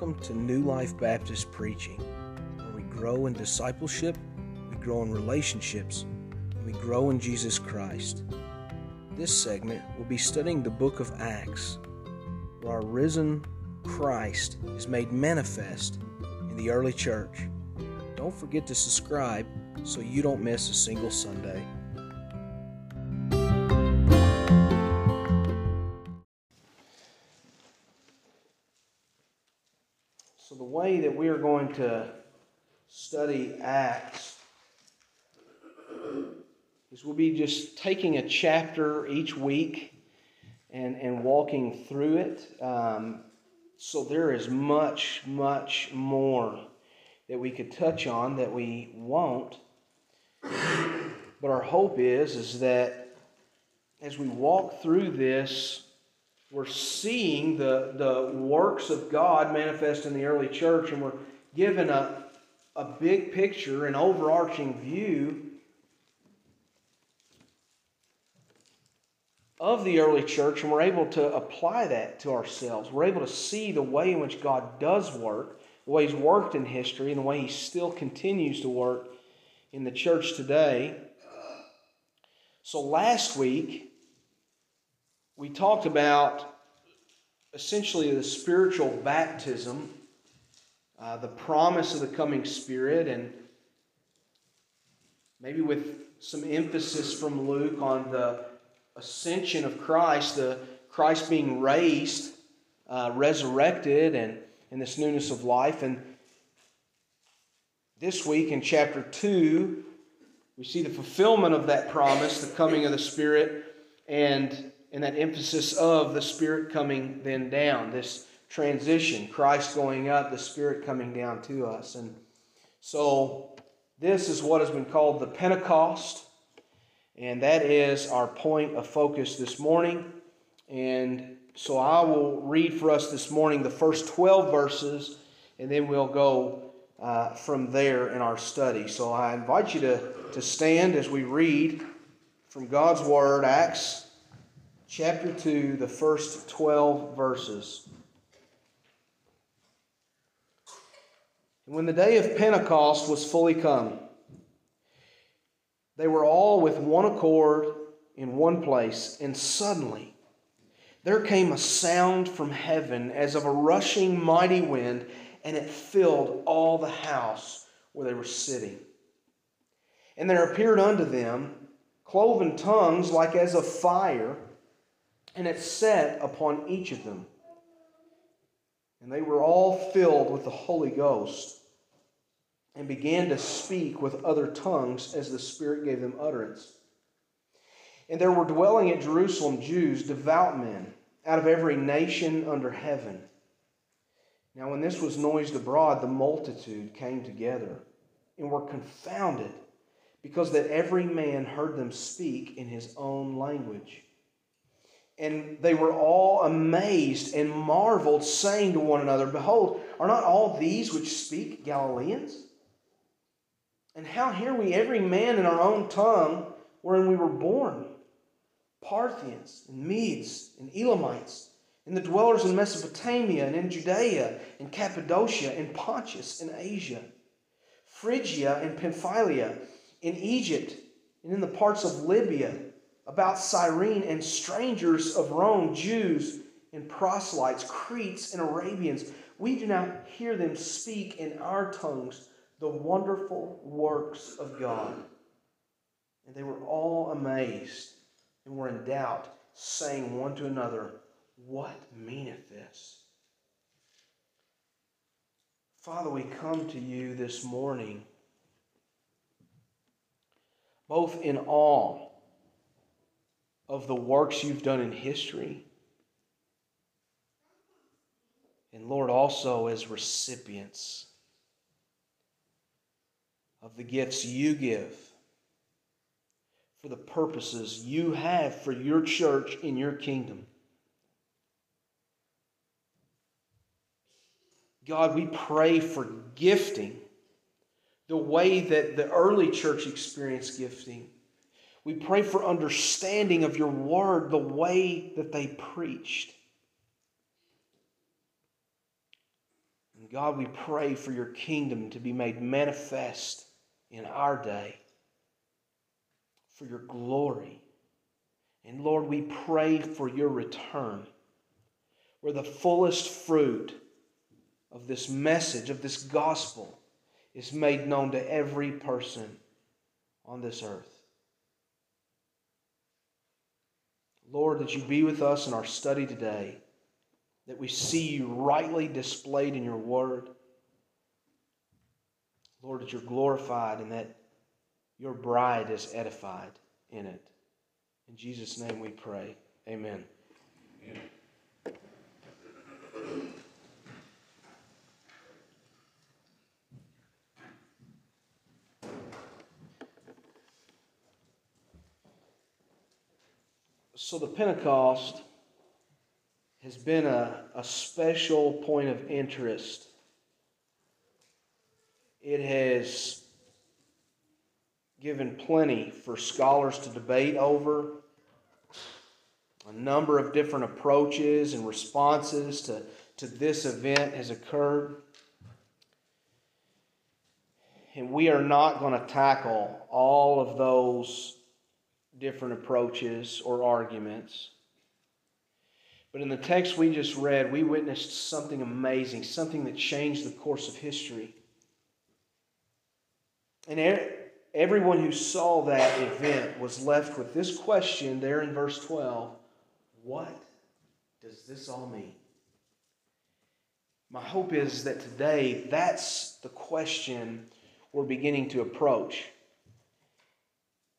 Welcome to New Life Baptist Preaching, where we grow in discipleship, we grow in relationships, and we grow in Jesus Christ. This segment will be studying the book of Acts, where our risen Christ is made manifest in the early church. Don't forget to subscribe so you don't miss a single Sunday. That we are going to study Acts is we'll be just taking a chapter each week and, and walking through it. Um, so, there is much, much more that we could touch on that we won't. But our hope is, is that as we walk through this, we're seeing the, the works of God manifest in the early church, and we're given a, a big picture, an overarching view of the early church, and we're able to apply that to ourselves. We're able to see the way in which God does work, the way He's worked in history, and the way He still continues to work in the church today. So last week, we talked about essentially the spiritual baptism, uh, the promise of the coming Spirit, and maybe with some emphasis from Luke on the ascension of Christ, the Christ being raised, uh, resurrected, and, and this newness of life. And this week in chapter 2, we see the fulfillment of that promise, the coming of the Spirit, and and that emphasis of the Spirit coming then down, this transition, Christ going up, the Spirit coming down to us. And so this is what has been called the Pentecost, and that is our point of focus this morning. And so I will read for us this morning the first 12 verses, and then we'll go uh, from there in our study. So I invite you to, to stand as we read from God's Word, Acts chapter 2, the first 12 verses. When the day of Pentecost was fully come, they were all with one accord in one place, and suddenly there came a sound from heaven as of a rushing mighty wind, and it filled all the house where they were sitting. And there appeared unto them cloven tongues like as of fire and it sat upon each of them. And they were all filled with the Holy Ghost and began to speak with other tongues as the Spirit gave them utterance. And there were dwelling at Jerusalem Jews, devout men, out of every nation under heaven. Now, when this was noised abroad, the multitude came together and were confounded, because that every man heard them speak in his own language. And they were all amazed and marveled, saying to one another, Behold, are not all these which speak Galileans? And how hear we every man in our own tongue wherein we were born? Parthians and Medes and Elamites, and the dwellers in Mesopotamia and in Judea and Cappadocia and Pontus and Asia, Phrygia and Pamphylia, in Egypt and in the parts of Libya about Cyrene and strangers of Rome, Jews and proselytes, Cretes and Arabians. We do not hear them speak in our tongues the wonderful works of God. And they were all amazed and were in doubt, saying one to another, What meaneth this? Father, we come to you this morning, both in awe of the works you've done in history. And Lord, also as recipients of the gifts you give for the purposes you have for your church in your kingdom. God, we pray for gifting the way that the early church experienced gifting we pray for understanding of your word the way that they preached. And God, we pray for your kingdom to be made manifest in our day for your glory. And Lord, we pray for your return, where the fullest fruit of this message, of this gospel, is made known to every person on this earth. Lord, that you be with us in our study today, that we see you rightly displayed in your word. Lord, that you're glorified and that your bride is edified in it. In Jesus' name we pray. Amen. Amen. So the Pentecost has been a, a special point of interest. It has given plenty for scholars to debate over. A number of different approaches and responses to, to this event has occurred. And we are not going to tackle all of those different approaches or arguments. But in the text we just read, we witnessed something amazing, something that changed the course of history. And everyone who saw that event was left with this question there in verse 12 What does this all mean? My hope is that today that's the question we're beginning to approach.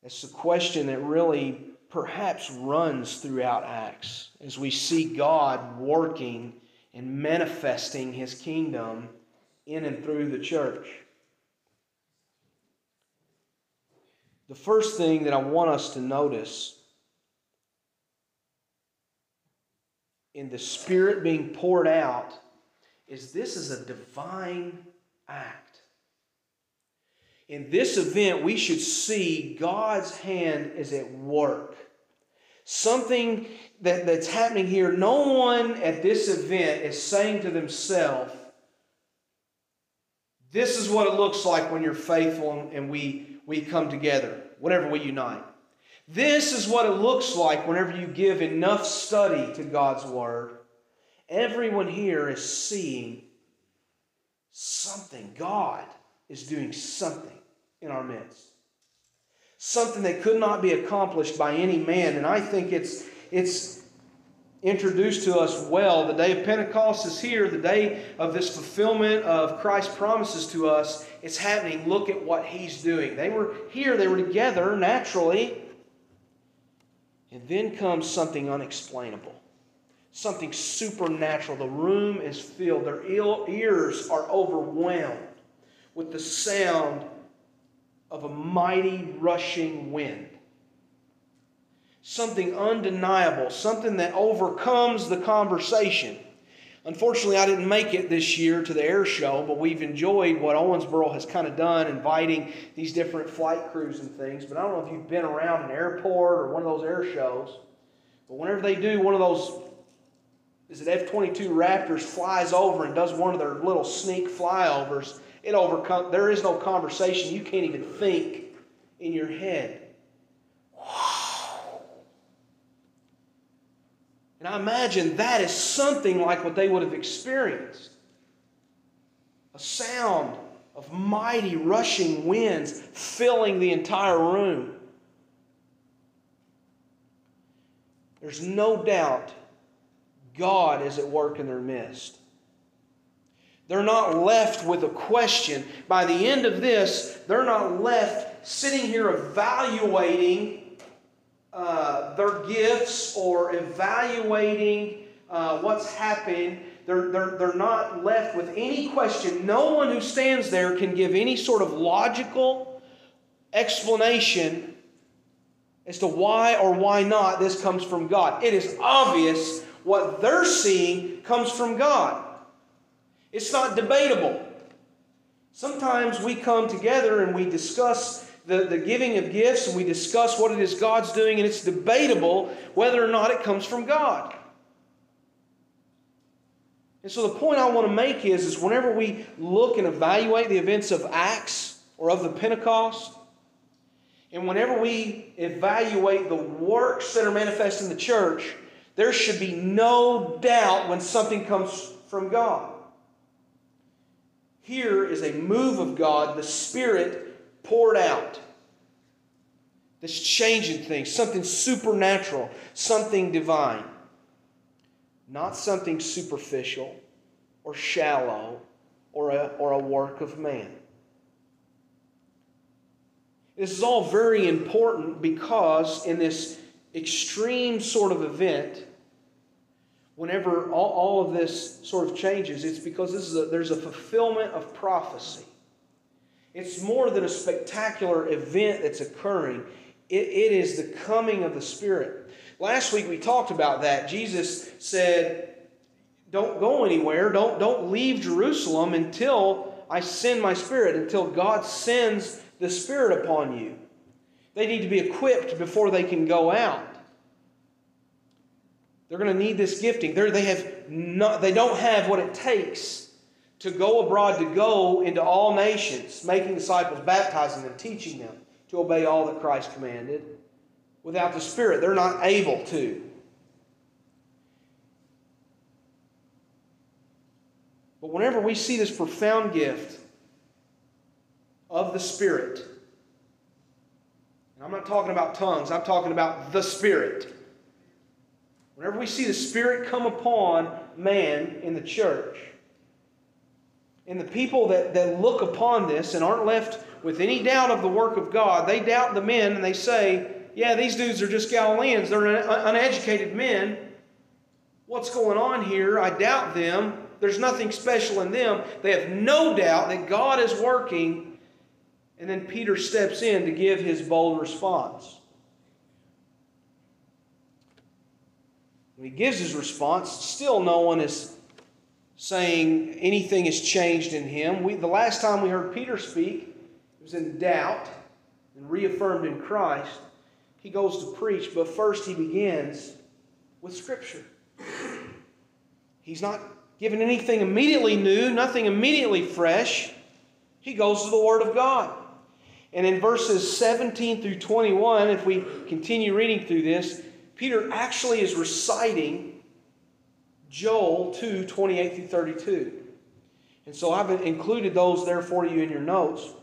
It's the question that really perhaps runs throughout Acts as we see God working and manifesting his kingdom in and through the church. The first thing that I want us to notice in the Spirit being poured out is this is a divine act. In this event, we should see God's hand is at work. Something that, that's happening here, no one at this event is saying to themselves, This is what it looks like when you're faithful and we we come together, whenever we unite. This is what it looks like whenever you give enough study to God's Word. Everyone here is seeing something. God is doing something in our midst. Something that could not be accomplished by any man. And I think it's, it's introduced to us well. The day of Pentecost is here, the day of this fulfillment of Christ's promises to us. It's happening. Look at what He's doing. They were here, they were together naturally. And then comes something unexplainable, something supernatural. The room is filled, their ears are overwhelmed with the sound of a mighty rushing wind something undeniable, something that overcomes the conversation. Unfortunately, I didn't make it this year to the air show, but we've enjoyed what Owensboro has kind of done, inviting these different flight crews and things. But I don't know if you've been around an airport or one of those air shows, but whenever they do one of those, is it F 22 Raptors flies over and does one of their little sneak flyovers, it overcomes, there is no conversation. You can't even think in your head. And I imagine that is something like what they would have experienced a sound of mighty rushing winds filling the entire room. There's no doubt God is at work in their midst. They're not left with a question. By the end of this, they're not left sitting here evaluating uh, their gifts or evaluating uh, what's happened. They're, they're, they're not left with any question. No one who stands there can give any sort of logical explanation as to why or why not this comes from God. It is obvious what they're seeing comes from God. It's not debatable. Sometimes we come together and we discuss the, the giving of gifts and we discuss what it is God's doing, and it's debatable whether or not it comes from God. And so the point I want to make is, is whenever we look and evaluate the events of Acts or of the Pentecost, and whenever we evaluate the works that are manifest in the church, there should be no doubt when something comes from God. Here is a move of God, the Spirit poured out. This changing things, something supernatural, something divine. Not something superficial or shallow or a, or a work of man. This is all very important because in this extreme sort of event, whenever all, all of this sort of changes, it's because this is a, there's a fulfillment of prophecy. It's more than a spectacular event that's occurring, it, it is the coming of the Spirit. Last week we talked about that. Jesus said, Don't go anywhere, don't, don't leave Jerusalem until I send my Spirit, until God sends the Spirit upon you. They need to be equipped before they can go out. They're going to need this gifting. They're, they, have not, they don't have what it takes to go abroad, to go into all nations, making disciples, baptizing them, teaching them to obey all that Christ commanded. Without the Spirit, they're not able to. But whenever we see this profound gift of the Spirit, and I'm not talking about tongues, I'm talking about the Spirit. Whenever we see the Spirit come upon man in the church, and the people that, that look upon this and aren't left with any doubt of the work of God, they doubt the men and they say, Yeah, these dudes are just Galileans. They're uneducated men. What's going on here? I doubt them. There's nothing special in them. They have no doubt that God is working. And then Peter steps in to give his bold response. When he gives his response, still no one is saying anything has changed in him. We, the last time we heard Peter speak, he was in doubt and reaffirmed in Christ. He goes to preach, but first he begins with Scripture. He's not given anything immediately new, nothing immediately fresh. He goes to the Word of God. And in verses 17 through 21, if we continue reading through this, Peter actually is reciting Joel 2 28 through 32. And so I've included those there for you in your notes,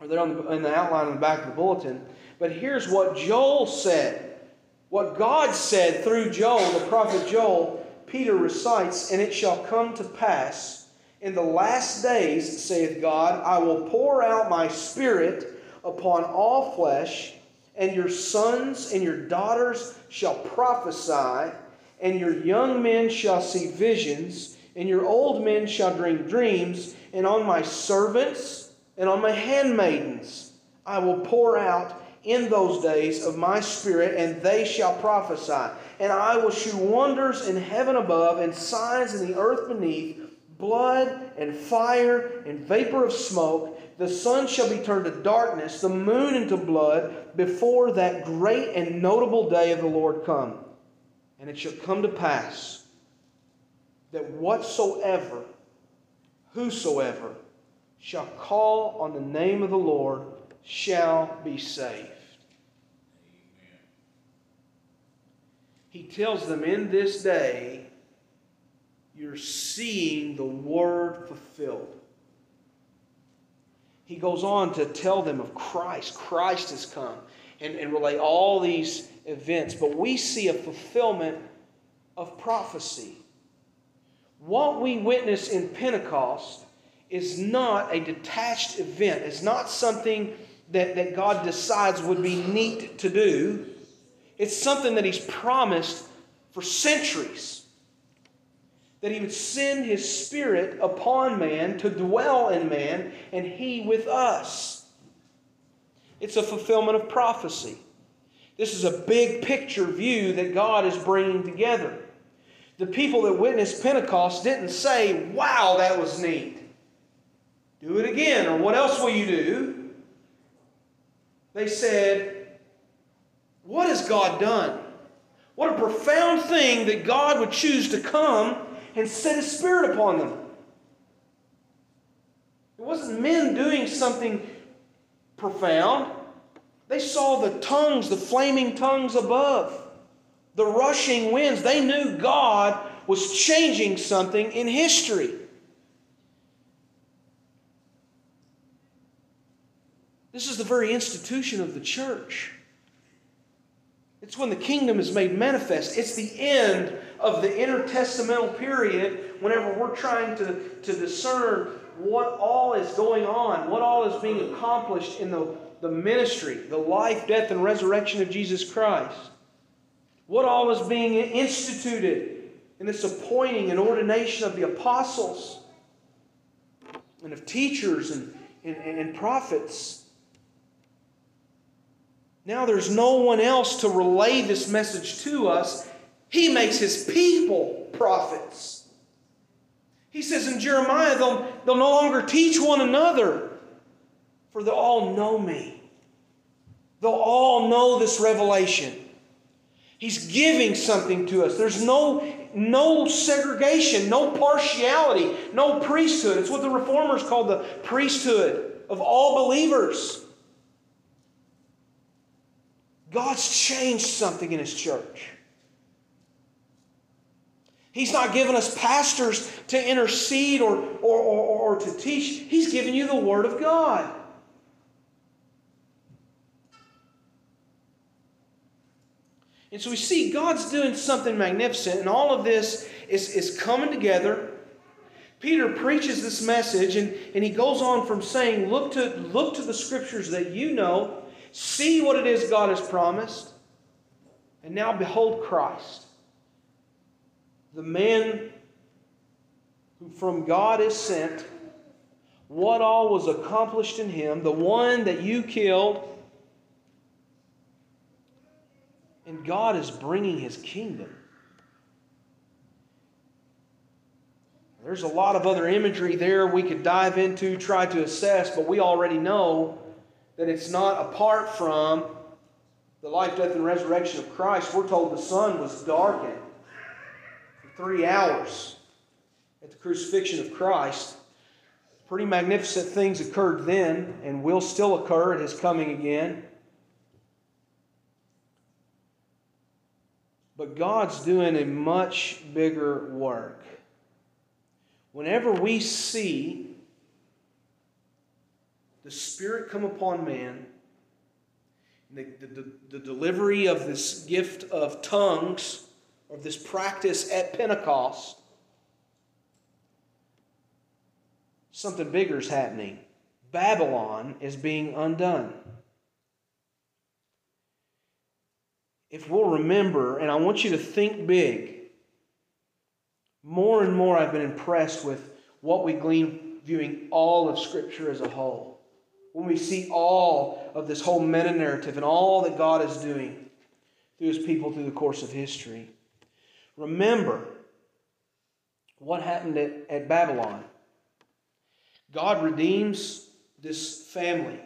or they're on the, in the outline on the back of the bulletin. But here's what Joel said. What God said through Joel, the prophet Joel, Peter recites, And it shall come to pass in the last days, saith God, I will pour out my spirit upon all flesh and your sons and your daughters shall prophesy, and your young men shall see visions, and your old men shall dream dreams, and on my servants and on my handmaidens I will pour out in those days of my spirit, and they shall prophesy. And I will shew wonders in heaven above, and signs in the earth beneath blood and fire and vapor of smoke. The sun shall be turned to darkness, the moon into blood, before that great and notable day of the Lord come. And it shall come to pass that whatsoever, whosoever, shall call on the name of the Lord shall be saved. He tells them in this day, you're seeing the word fulfilled. He goes on to tell them of Christ. Christ has come and, and relay all these events. But we see a fulfillment of prophecy. What we witness in Pentecost is not a detached event, it's not something that, that God decides would be neat to do. It's something that He's promised for centuries that he would send his spirit upon man to dwell in man and he with us. It's a fulfillment of prophecy. This is a big picture view that God is bringing together. The people that witnessed Pentecost didn't say, Wow, that was neat. Do it again, or what else will you do? They said, What has God done? What a profound thing that God would choose to come and set his spirit upon them. It wasn't men doing something profound. They saw the tongues, the flaming tongues above, the rushing winds. They knew God was changing something in history. This is the very institution of the church. It's when the kingdom is made manifest. It's the end of the intertestamental period whenever we're trying to, to discern what all is going on, what all is being accomplished in the, the ministry, the life, death, and resurrection of Jesus Christ. What all is being instituted in this appointing and ordination of the apostles and of teachers and, and, and prophets. Now there's no one else to relay this message to us. He makes his people prophets. He says in Jeremiah, they'll, they'll no longer teach one another, for they'll all know me. They'll all know this revelation. He's giving something to us. There's no, no segregation, no partiality, no priesthood. It's what the reformers called the priesthood of all believers. God's changed something in His church. He's not given us pastors to intercede or, or, or, or, to teach. He's given you the Word of God. And so we see God's doing something magnificent, and all of this is, is coming together. Peter preaches this message, and, and he goes on from saying, look to, look to the scriptures that you know, see what it is God has promised, and now behold Christ the man who from God is sent, what all was accomplished in him, the one that you killed. And God is bringing his kingdom. There's a lot of other imagery there we could dive into, try to assess, but we already know that it's not apart from the life, death, and resurrection of Christ. We're told the sun was darkened three hours at the crucifixion of Christ. Pretty magnificent things occurred then and will still occur at his coming again. But God's doing a much bigger work. Whenever we see the Spirit come upon man, the, the, the, delivery of this gift of tongues, of this practice at Pentecost, something bigger is happening. Babylon is being undone. If we'll remember, and I want you to think big, more and more I've been impressed with what we glean viewing all of Scripture as a whole. When we see all of this whole meta narrative and all that God is doing through his people through the course of history. Remember what happened at, at Babylon. God redeems this family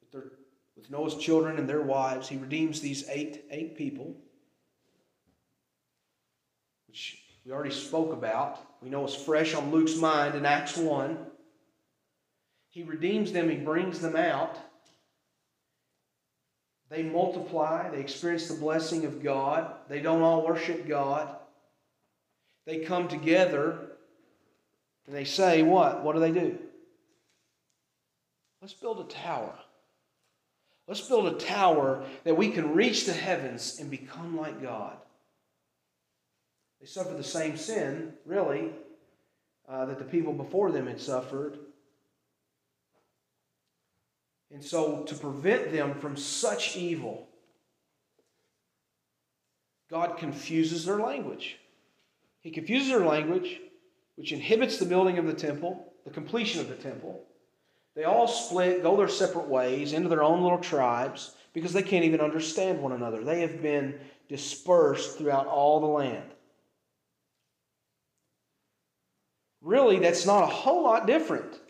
with, their, with Noah's children and their wives. He redeems these eight, eight people, which we already spoke about. We know it's fresh on Luke's mind in Acts 1. He redeems them, he brings them out. They multiply, they experience the blessing of God. They don't all worship God. They come together and they say, What? What do they do? Let's build a tower. Let's build a tower that we can reach the heavens and become like God. They suffer the same sin, really, uh, that the people before them had suffered. And so, to prevent them from such evil, God confuses their language. He confuses their language, which inhibits the building of the temple, the completion of the temple. They all split, go their separate ways into their own little tribes because they can't even understand one another. They have been dispersed throughout all the land. Really, that's not a whole lot different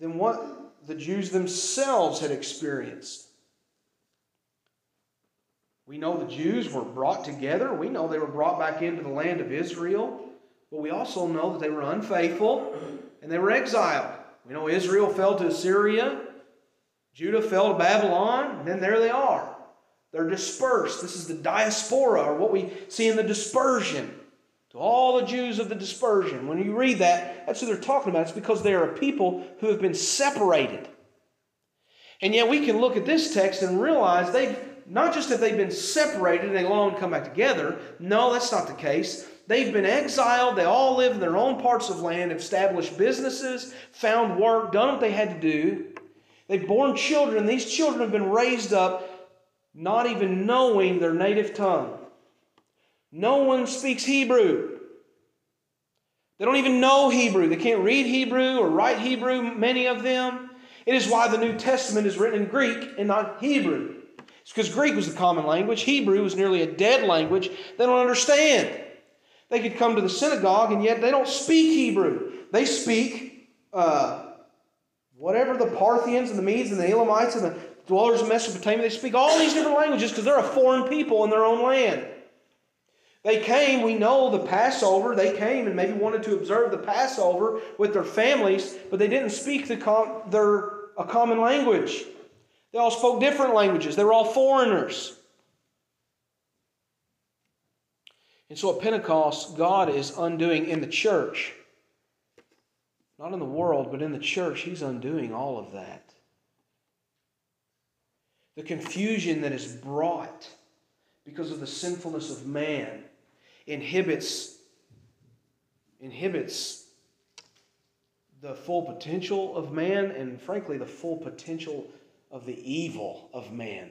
than what the Jews themselves had experienced. We know the Jews were brought together. We know they were brought back into the land of Israel. But we also know that they were unfaithful and they were exiled. We know Israel fell to Assyria, Judah fell to Babylon, and then there they are. They're dispersed. This is the diaspora, or what we see in the dispersion. To all the Jews of the dispersion. When you read that, that's who they're talking about. It's because they are a people who have been separated. And yet we can look at this text and realize they've not just have they been separated and they long come back together. No, that's not the case. They've been exiled. They all live in their own parts of land, established businesses, found work, done what they had to do. They've born children. These children have been raised up not even knowing their native tongue. No one speaks Hebrew. They don't even know Hebrew. They can't read Hebrew or write Hebrew, many of them. It is why the New Testament is written in Greek and not Hebrew. Because Greek was the common language. Hebrew was nearly a dead language. They don't understand. They could come to the synagogue and yet they don't speak Hebrew. They speak uh, whatever the Parthians and the Medes and the Elamites and the dwellers of Mesopotamia, they speak all these different languages because they're a foreign people in their own land. They came, we know the Passover, they came and maybe wanted to observe the Passover with their families, but they didn't speak the com- their, a common language. They all spoke different languages. They were all foreigners. And so at Pentecost, God is undoing in the church, not in the world, but in the church, He's undoing all of that. The confusion that is brought because of the sinfulness of man inhibits inhibits the full potential of man and frankly the full potential of the evil of man.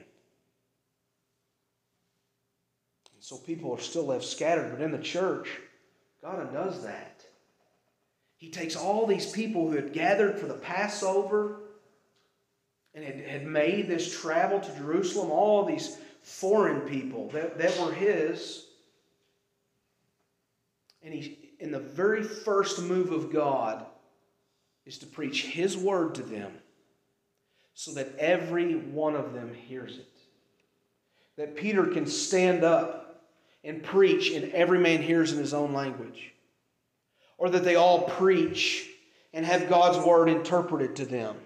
And so people are still left scattered, but in the church, God undoes that. He takes all these people who had gathered for the Passover and had, had made this travel to Jerusalem, all these foreign people that, that were his. And he, in the very first move of God, is to preach his word to them so that every one of them hears it. That Peter can stand up and preach, and every man hears in his own language. Or that they all preach and have God's word interpreted to them.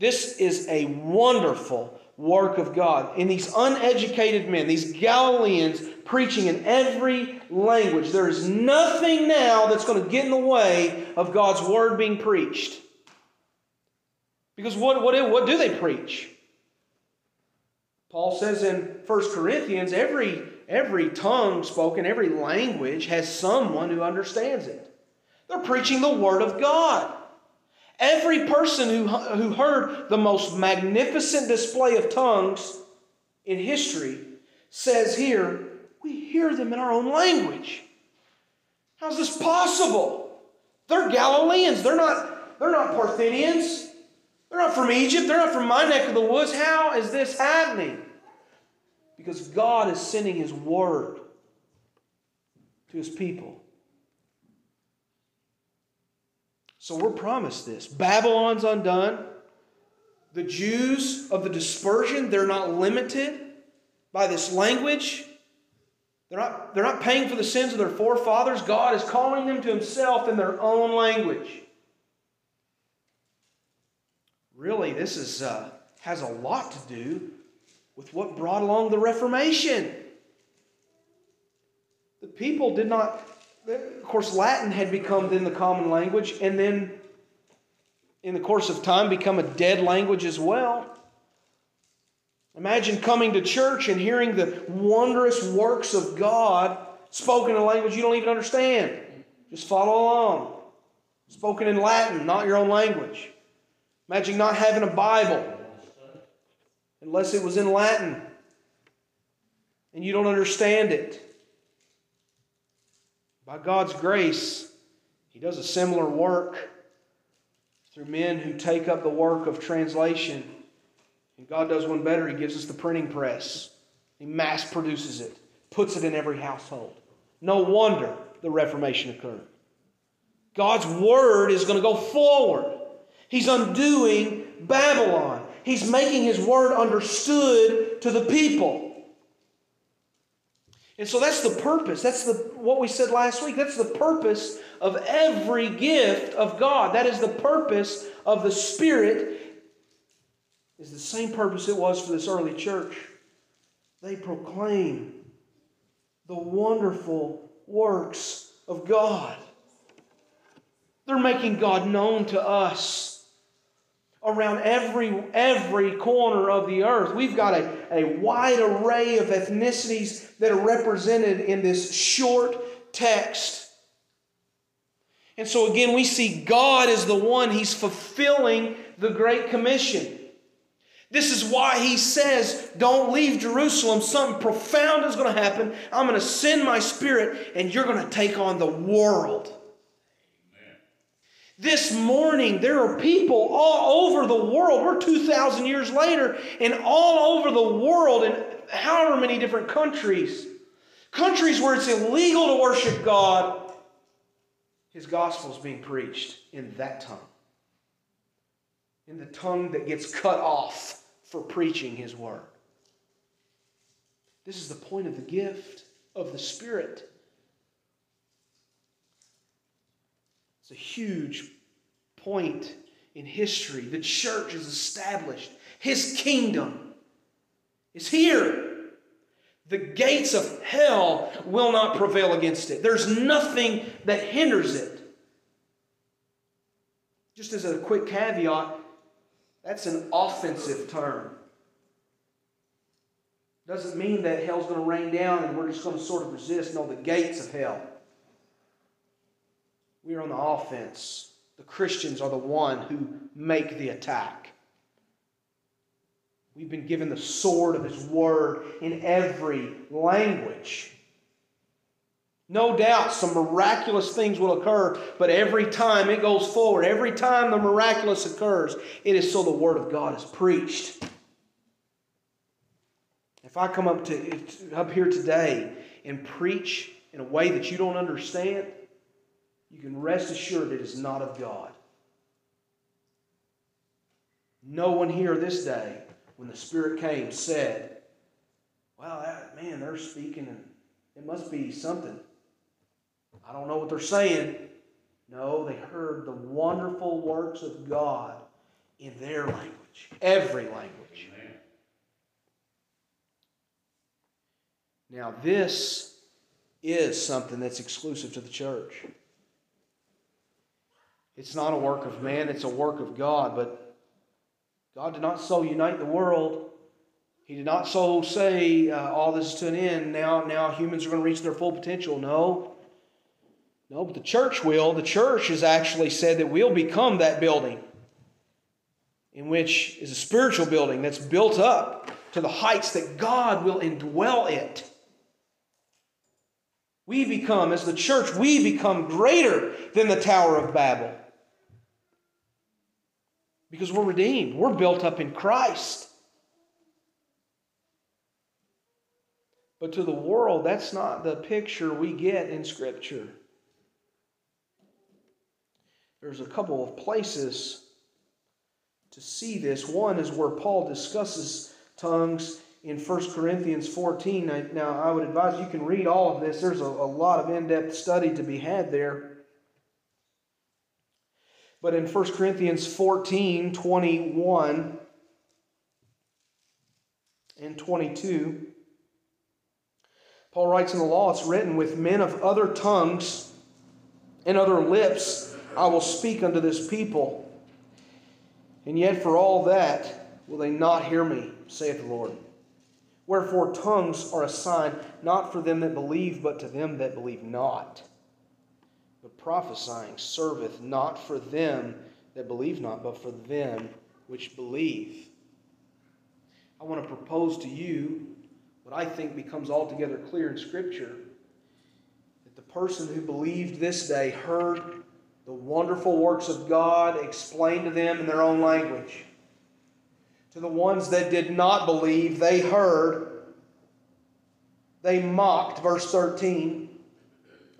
This is a wonderful work of God. And these uneducated men, these Galileans, preaching in every language, there is nothing now that's going to get in the way of God's word being preached. Because what, what, what do they preach? Paul says in 1 Corinthians every, every tongue spoken, every language has someone who understands it. They're preaching the Word of God. Every person who, who heard the most magnificent display of tongues in history says here, we hear them in our own language. How's this possible? They're Galileans. They're not, they're not Parthians. They're not from Egypt. They're not from my neck of the woods. How is this happening? Because God is sending His word to His people. So we're promised this. Babylon's undone. The Jews of the dispersion, they're not limited by this language. They're not, they're not paying for the sins of their forefathers. God is calling them to Himself in their own language really, this is, uh, has a lot to do with what brought along the Reformation. The people did not, of course, Latin had become then the common language, and then in the course of time become a dead language as well. Imagine coming to church and hearing the wondrous works of God spoken in a language you don't even understand. Just follow along. Spoken in Latin, not your own language. Imagine not having a Bible unless it was in Latin and you don't understand it. By God's grace, He does a similar work through men who take up the work of translation. And God does one better. He gives us the printing press, He mass produces it, puts it in every household. No wonder the Reformation occurred. God's Word is going to go forward. He's undoing Babylon. He's making his word understood to the people. And so that's the purpose. That's the what we said last week. That's the purpose of every gift of God. That is the purpose of the Spirit. Is the same purpose it was for this early church. They proclaim the wonderful works of God. They're making God known to us around every, every corner of the earth. We've got a, a wide array of ethnicities that are represented in this short text. And so again, we see God as the one, He's fulfilling the Great Commission. This is why he says, Don't leave Jerusalem. Something profound is going to happen. I'm going to send my spirit, and you're going to take on the world. This morning, there are people all over the world. We're 2,000 years later, and all over the world, in however many different countries, countries where it's illegal to worship God, his gospel is being preached in that tongue. In the tongue that gets cut off for preaching His Word. This is the point of the gift of the Spirit. It's a huge point in history. The church is established, His kingdom is here. The gates of hell will not prevail against it. There's nothing that hinders it. Just as a quick caveat, that's an offensive term. Doesn't mean that hell's going to rain down and we're just going to sort of resist. No, the gates of hell. We are on the offense. The Christians are the one who make the attack. We've been given the sword of His Word in every language. No doubt some miraculous things will occur, but every time it goes forward, every time the miraculous occurs, it is so the Word of God is preached. If I come up to up here today and preach in a way that you don't understand, you can rest assured it is not of God. No one here this day, when the Spirit came, said, Well, that, man, they're speaking and it must be something. I don't know what they're saying. No, they heard the wonderful works of God in their language, every language. Amen. Now, this is something that's exclusive to the church. It's not a work of man, it's a work of God. But God did not so unite the world. He did not so say uh, all this is to an end. Now, now humans are going to reach their full potential. No. No, but the church will. The church has actually said that we'll become that building, in which is a spiritual building that's built up to the heights that God will indwell it. We become, as the church, we become greater than the Tower of Babel. Because we're redeemed, we're built up in Christ. But to the world, that's not the picture we get in Scripture. There's a couple of places to see this. One is where Paul discusses tongues in 1 Corinthians 14. Now, I would advise you can read all of this. There's a, a lot of in depth study to be had there. But in 1 Corinthians 14 21 and 22, Paul writes in the law, it's written, with men of other tongues and other lips I will speak unto this people. And yet, for all that, will they not hear me, saith the Lord. Wherefore, tongues are a sign not for them that believe, but to them that believe not. But prophesying serveth not for them that believe not, but for them which believe. I want to propose to you what I think becomes altogether clear in Scripture that the person who believed this day heard the wonderful works of God explained to them in their own language. To the ones that did not believe, they heard, they mocked, verse 13,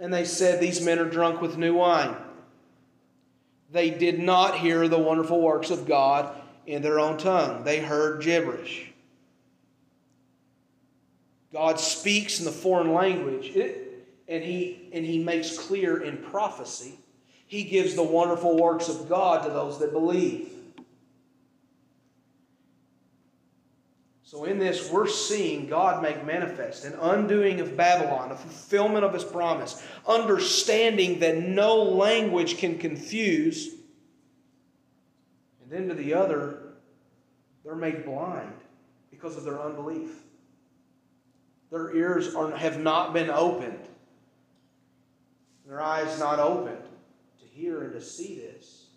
and they said, These men are drunk with new wine. They did not hear the wonderful works of God in their own tongue, they heard gibberish. God speaks in the foreign language, and, he, and He makes clear in prophecy. He gives the wonderful works of God to those that believe. So, in this, we're seeing God make manifest an undoing of Babylon, a fulfillment of his promise, understanding that no language can confuse. And then to the other, they're made blind because of their unbelief. Their ears are, have not been opened, their eyes not opened to hear and to see this.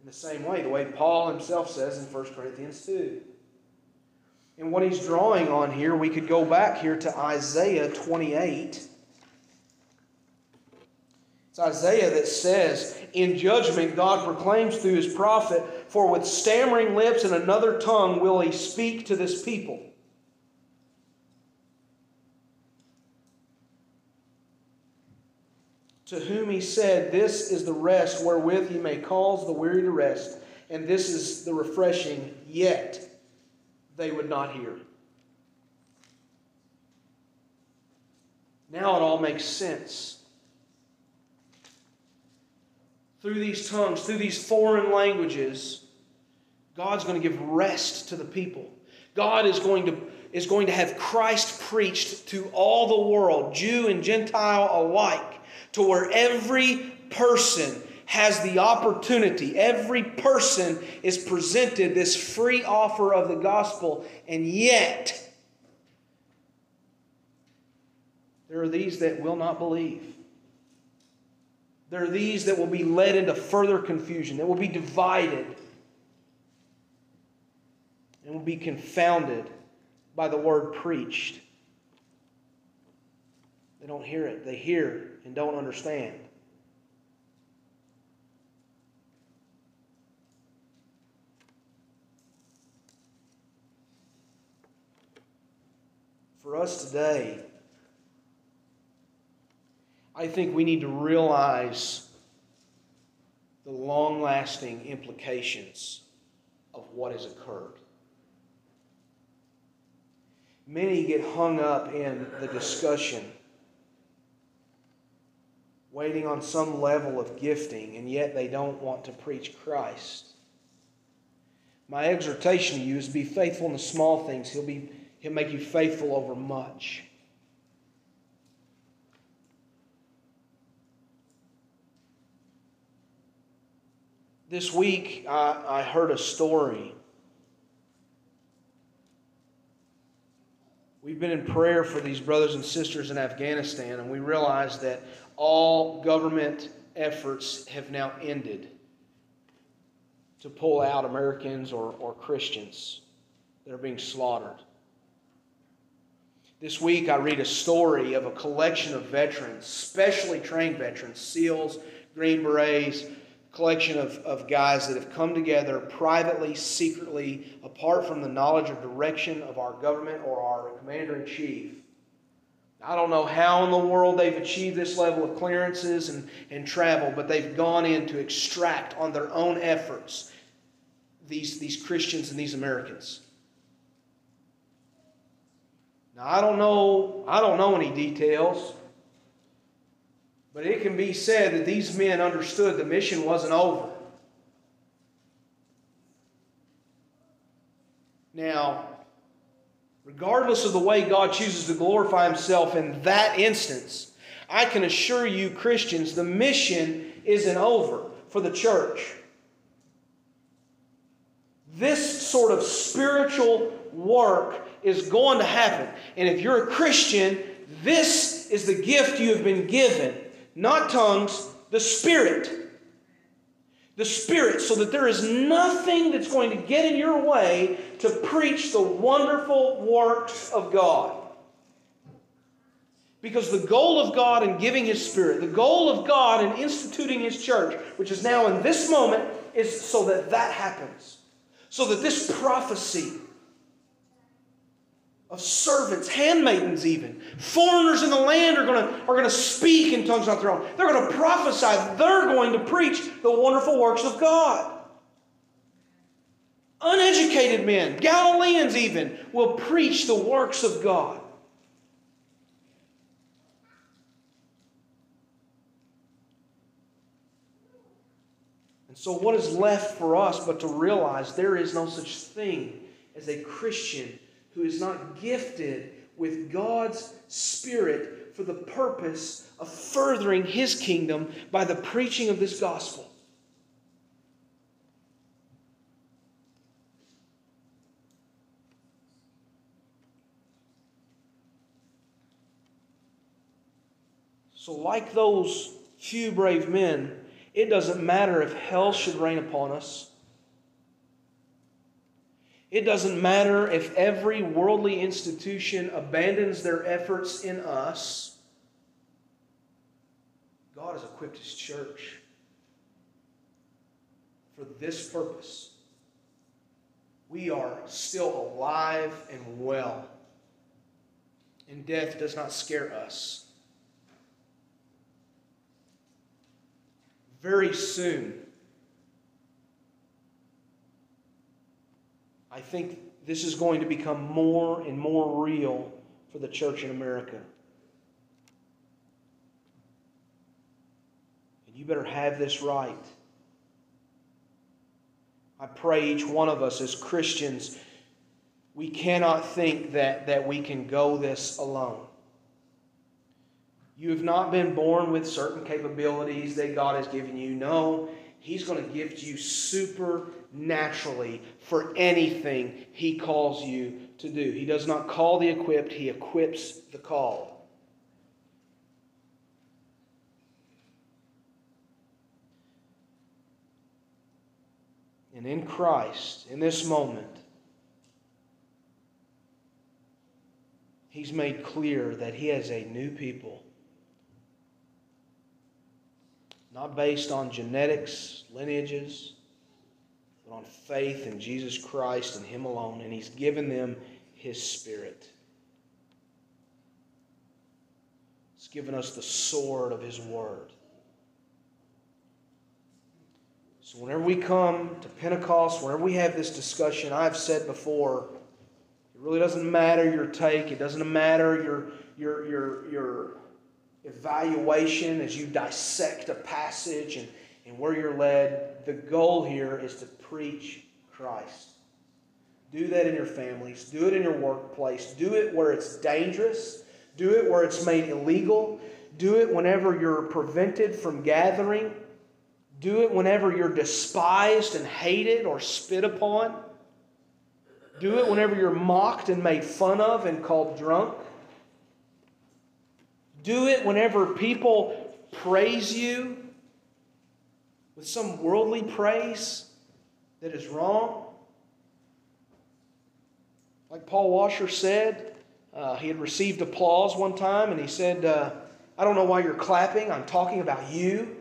In the same way, the way Paul himself says in 1 Corinthians 2. And what he's drawing on here, we could go back here to Isaiah 28. It's Isaiah that says, In judgment, God proclaims through his prophet, For with stammering lips and another tongue will he speak to this people. To whom he said, This is the rest wherewith he may cause the weary to rest, and this is the refreshing, yet they would not hear. Now it all makes sense. Through these tongues, through these foreign languages, God's going to give rest to the people. God is going to, is going to have Christ preached to all the world, Jew and Gentile alike, to where every person has the opportunity. Every person is presented this free offer of the gospel, and yet there are these that will not believe. There are these that will be led into further confusion, that will be divided, and will be confounded by the word preached. They don't hear it, they hear and don't understand. For us today, I think we need to realize the long lasting implications of what has occurred. Many get hung up in the discussion, waiting on some level of gifting, and yet they don't want to preach Christ. My exhortation to you is be faithful in the small things. He'll be He'll make you faithful over much. This week, I, I heard a story. We've been in prayer for these brothers and sisters in Afghanistan, and we realize that all government efforts have now ended to pull out Americans or, or Christians that are being slaughtered. This week, I read a story of a collection of veterans, specially trained veterans, SEALs, Green Berets, collection of, of guys that have come together privately, secretly, apart from the knowledge or direction of our government or our commander in chief. I don't know how in the world they've achieved this level of clearances and, and travel, but they've gone in to extract on their own efforts these, these Christians and these Americans. Now I don't know I don't know any details, but it can be said that these men understood the mission wasn't over. Now, regardless of the way God chooses to glorify himself in that instance, I can assure you Christians the mission isn't over for the church. This sort of spiritual work is going to happen. And if you're a Christian, this is the gift you have been given. Not tongues, the Spirit. The Spirit, so that there is nothing that's going to get in your way to preach the wonderful works of God. Because the goal of God in giving His Spirit, the goal of God in instituting His church, which is now in this moment, is so that that happens. So that this prophecy of servants, handmaidens, even. Foreigners in the land are going to, are going to speak in tongues not their own. They're going to prophesy. They're going to preach the wonderful works of God. Uneducated men, Galileans even, will preach the works of God. And so, what is left for us but to realize there is no such thing as a Christian who is not gifted with God's Spirit for the purpose of furthering His kingdom by the preaching of this gospel. So, like those few brave men, it doesn't matter if hell should rain upon us. It doesn't matter if every worldly institution abandons their efforts in us. God has equipped His church for this purpose. We are still alive and well, and death does not scare us. very soon. I think this is going to become more and more real for the church in America. And you better have this right. I pray each one of us as Christians, we cannot think that, that we can go this alone. You have not been born with certain capabilities that God has given you. No, He's going to gift you supernaturally for anything He calls you to do. He does not call the equipped, He equips the called. And in Christ, in this moment, He's made clear that He has a new people not based on genetics, lineages, but on faith in Jesus Christ and Him alone. And He's given them His Spirit. He's given us the sword of His Word. So, whenever we come to Pentecost, whenever we have this discussion, I've said before, it really doesn't matter your take, it doesn't matter your, your, your, your evaluation as you dissect a passage and, and where you're led. The goal here is to preach Christ. Do that in your families, do it in your workplace, do it where it's dangerous, do it where it's made illegal, do it whenever you're prevented from gathering, do it whenever you're despised and hated or spit upon. Do it whenever you're mocked and made fun of and called drunk. Do it whenever people praise you with some worldly praise that is wrong. Like Paul Washer said, uh, he had received applause one time and he said, uh, I don't know why you're clapping. I'm talking about you.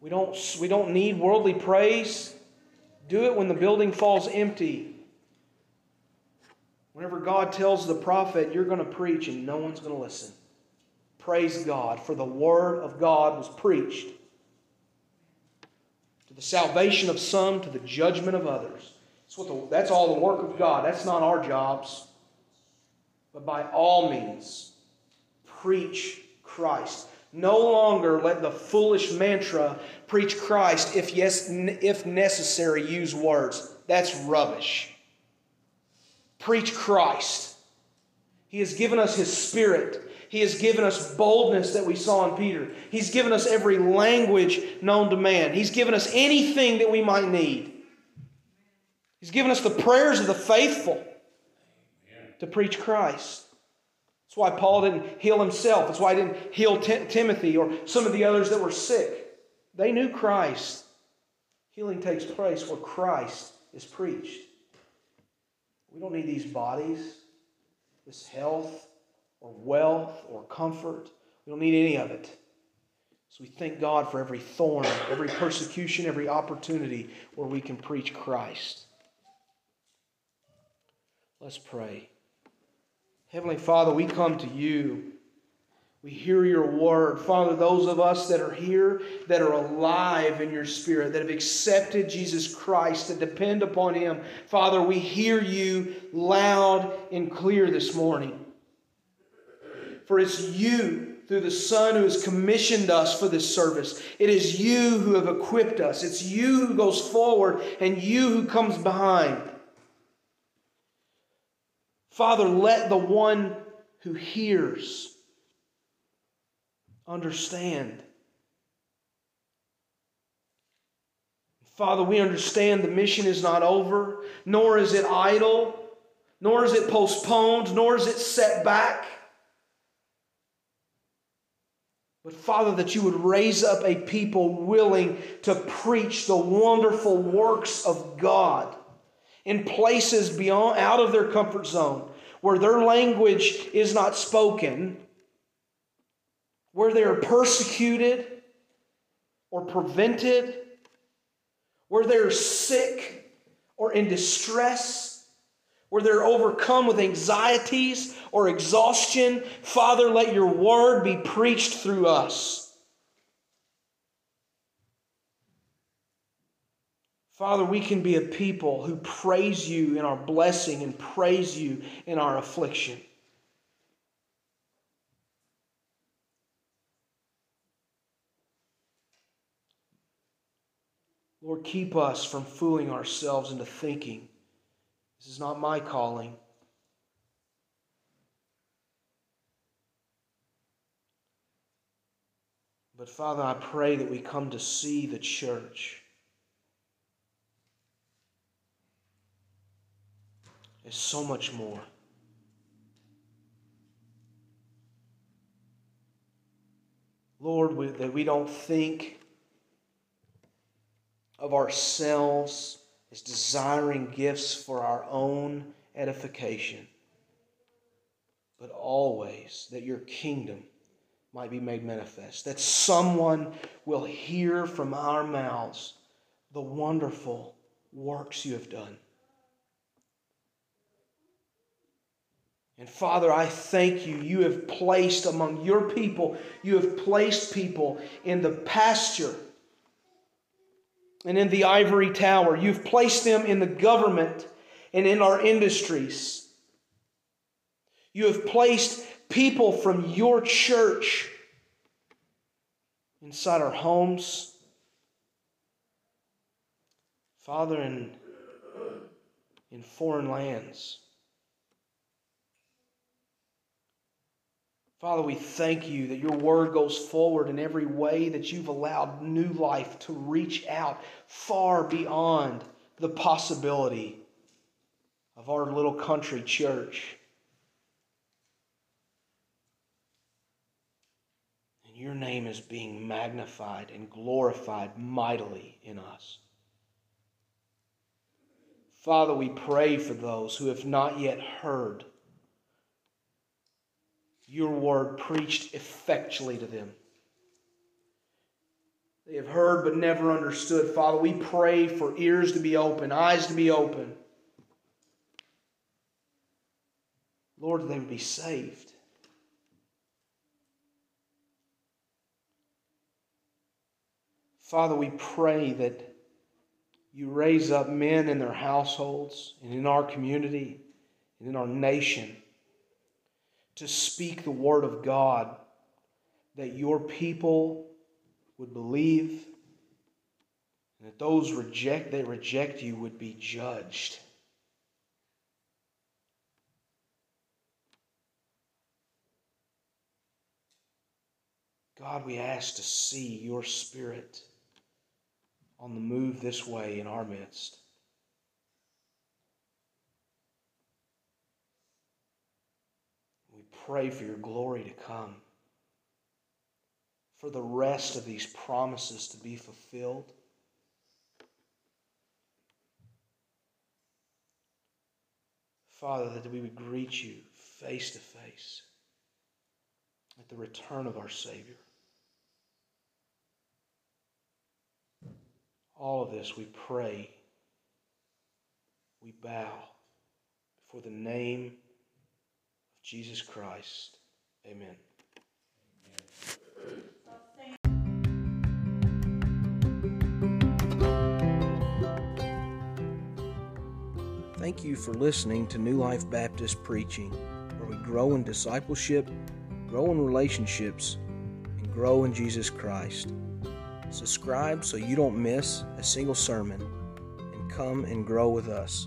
We don't, we don't need worldly praise. Do it when the building falls empty Whenever God tells the prophet, you're going to preach and no one's going to listen. Praise God, for the word of God was preached to the salvation of some, to the judgment of others. That's, what the, that's all the work of God. That's not our jobs. But by all means, preach Christ. No longer let the foolish mantra preach Christ if yes if necessary use words. That's rubbish. Preach Christ. He has given us His Spirit. He has given us boldness that we saw in Peter. He's given us every language known to man. He's given us anything that we might need. He's given us the prayers of the faithful to preach Christ. That's why Paul didn't heal himself. That's why he didn't heal Tim- Timothy or some of the others that were sick. They knew Christ. Healing takes place where Christ is preached. We don't need these bodies, this health, or wealth, or comfort. We don't need any of it. So we thank God for every thorn, every persecution, every opportunity where we can preach Christ. Let's pray. Heavenly Father, we come to you we hear your word. Father, those of us that are here, that are alive in your spirit, that have accepted Jesus Christ, that depend upon him, Father, we hear you loud and clear this morning. For it's you through the Son who has commissioned us for this service. It is you who have equipped us. It's you who goes forward and you who comes behind. Father, let the one who hears understand. Father, we understand the mission is not over, nor is it idle, nor is it postponed, nor is it set back. But Father, that you would raise up a people willing to preach the wonderful works of God in places beyond out of their comfort zone where their language is not spoken, where they are persecuted or prevented, where they're sick or in distress, where they're overcome with anxieties or exhaustion. Father, let your word be preached through us. Father, we can be a people who praise you in our blessing and praise you in our affliction. Lord, keep us from fooling ourselves into thinking, this is not my calling. But Father, I pray that we come to see the church is so much more. Lord, that we don't think of ourselves as desiring gifts for our own edification, but always that your kingdom might be made manifest, that someone will hear from our mouths the wonderful works you have done. And Father, I thank you. You have placed among your people, you have placed people in the pasture and in the ivory tower. You've placed them in the government and in our industries. You have placed people from your church inside our homes. Father, in, in foreign lands. Father, we thank you that your word goes forward in every way that you've allowed new life to reach out far beyond the possibility of our little country church. And your name is being magnified and glorified mightily in us. Father, we pray for those who have not yet heard your word preached effectually to them. They have heard but never understood. Father, we pray for ears to be open, eyes to be open. Lord, they would be saved. Father, we pray that you raise up men in their households and in our community and in our nation to speak the word of God, that your people would believe, and that those reject that reject you would be judged. God, we ask to see your spirit on the move this way in our midst. Pray for your glory to come, for the rest of these promises to be fulfilled. Father, that we would greet you face to face at the return of our Savior. All of this we pray, we bow before the name Jesus Christ. Amen. Thank you for listening to New Life Baptist Preaching, where we grow in discipleship, grow in relationships, and grow in Jesus Christ. Subscribe so you don't miss a single sermon and come and grow with us.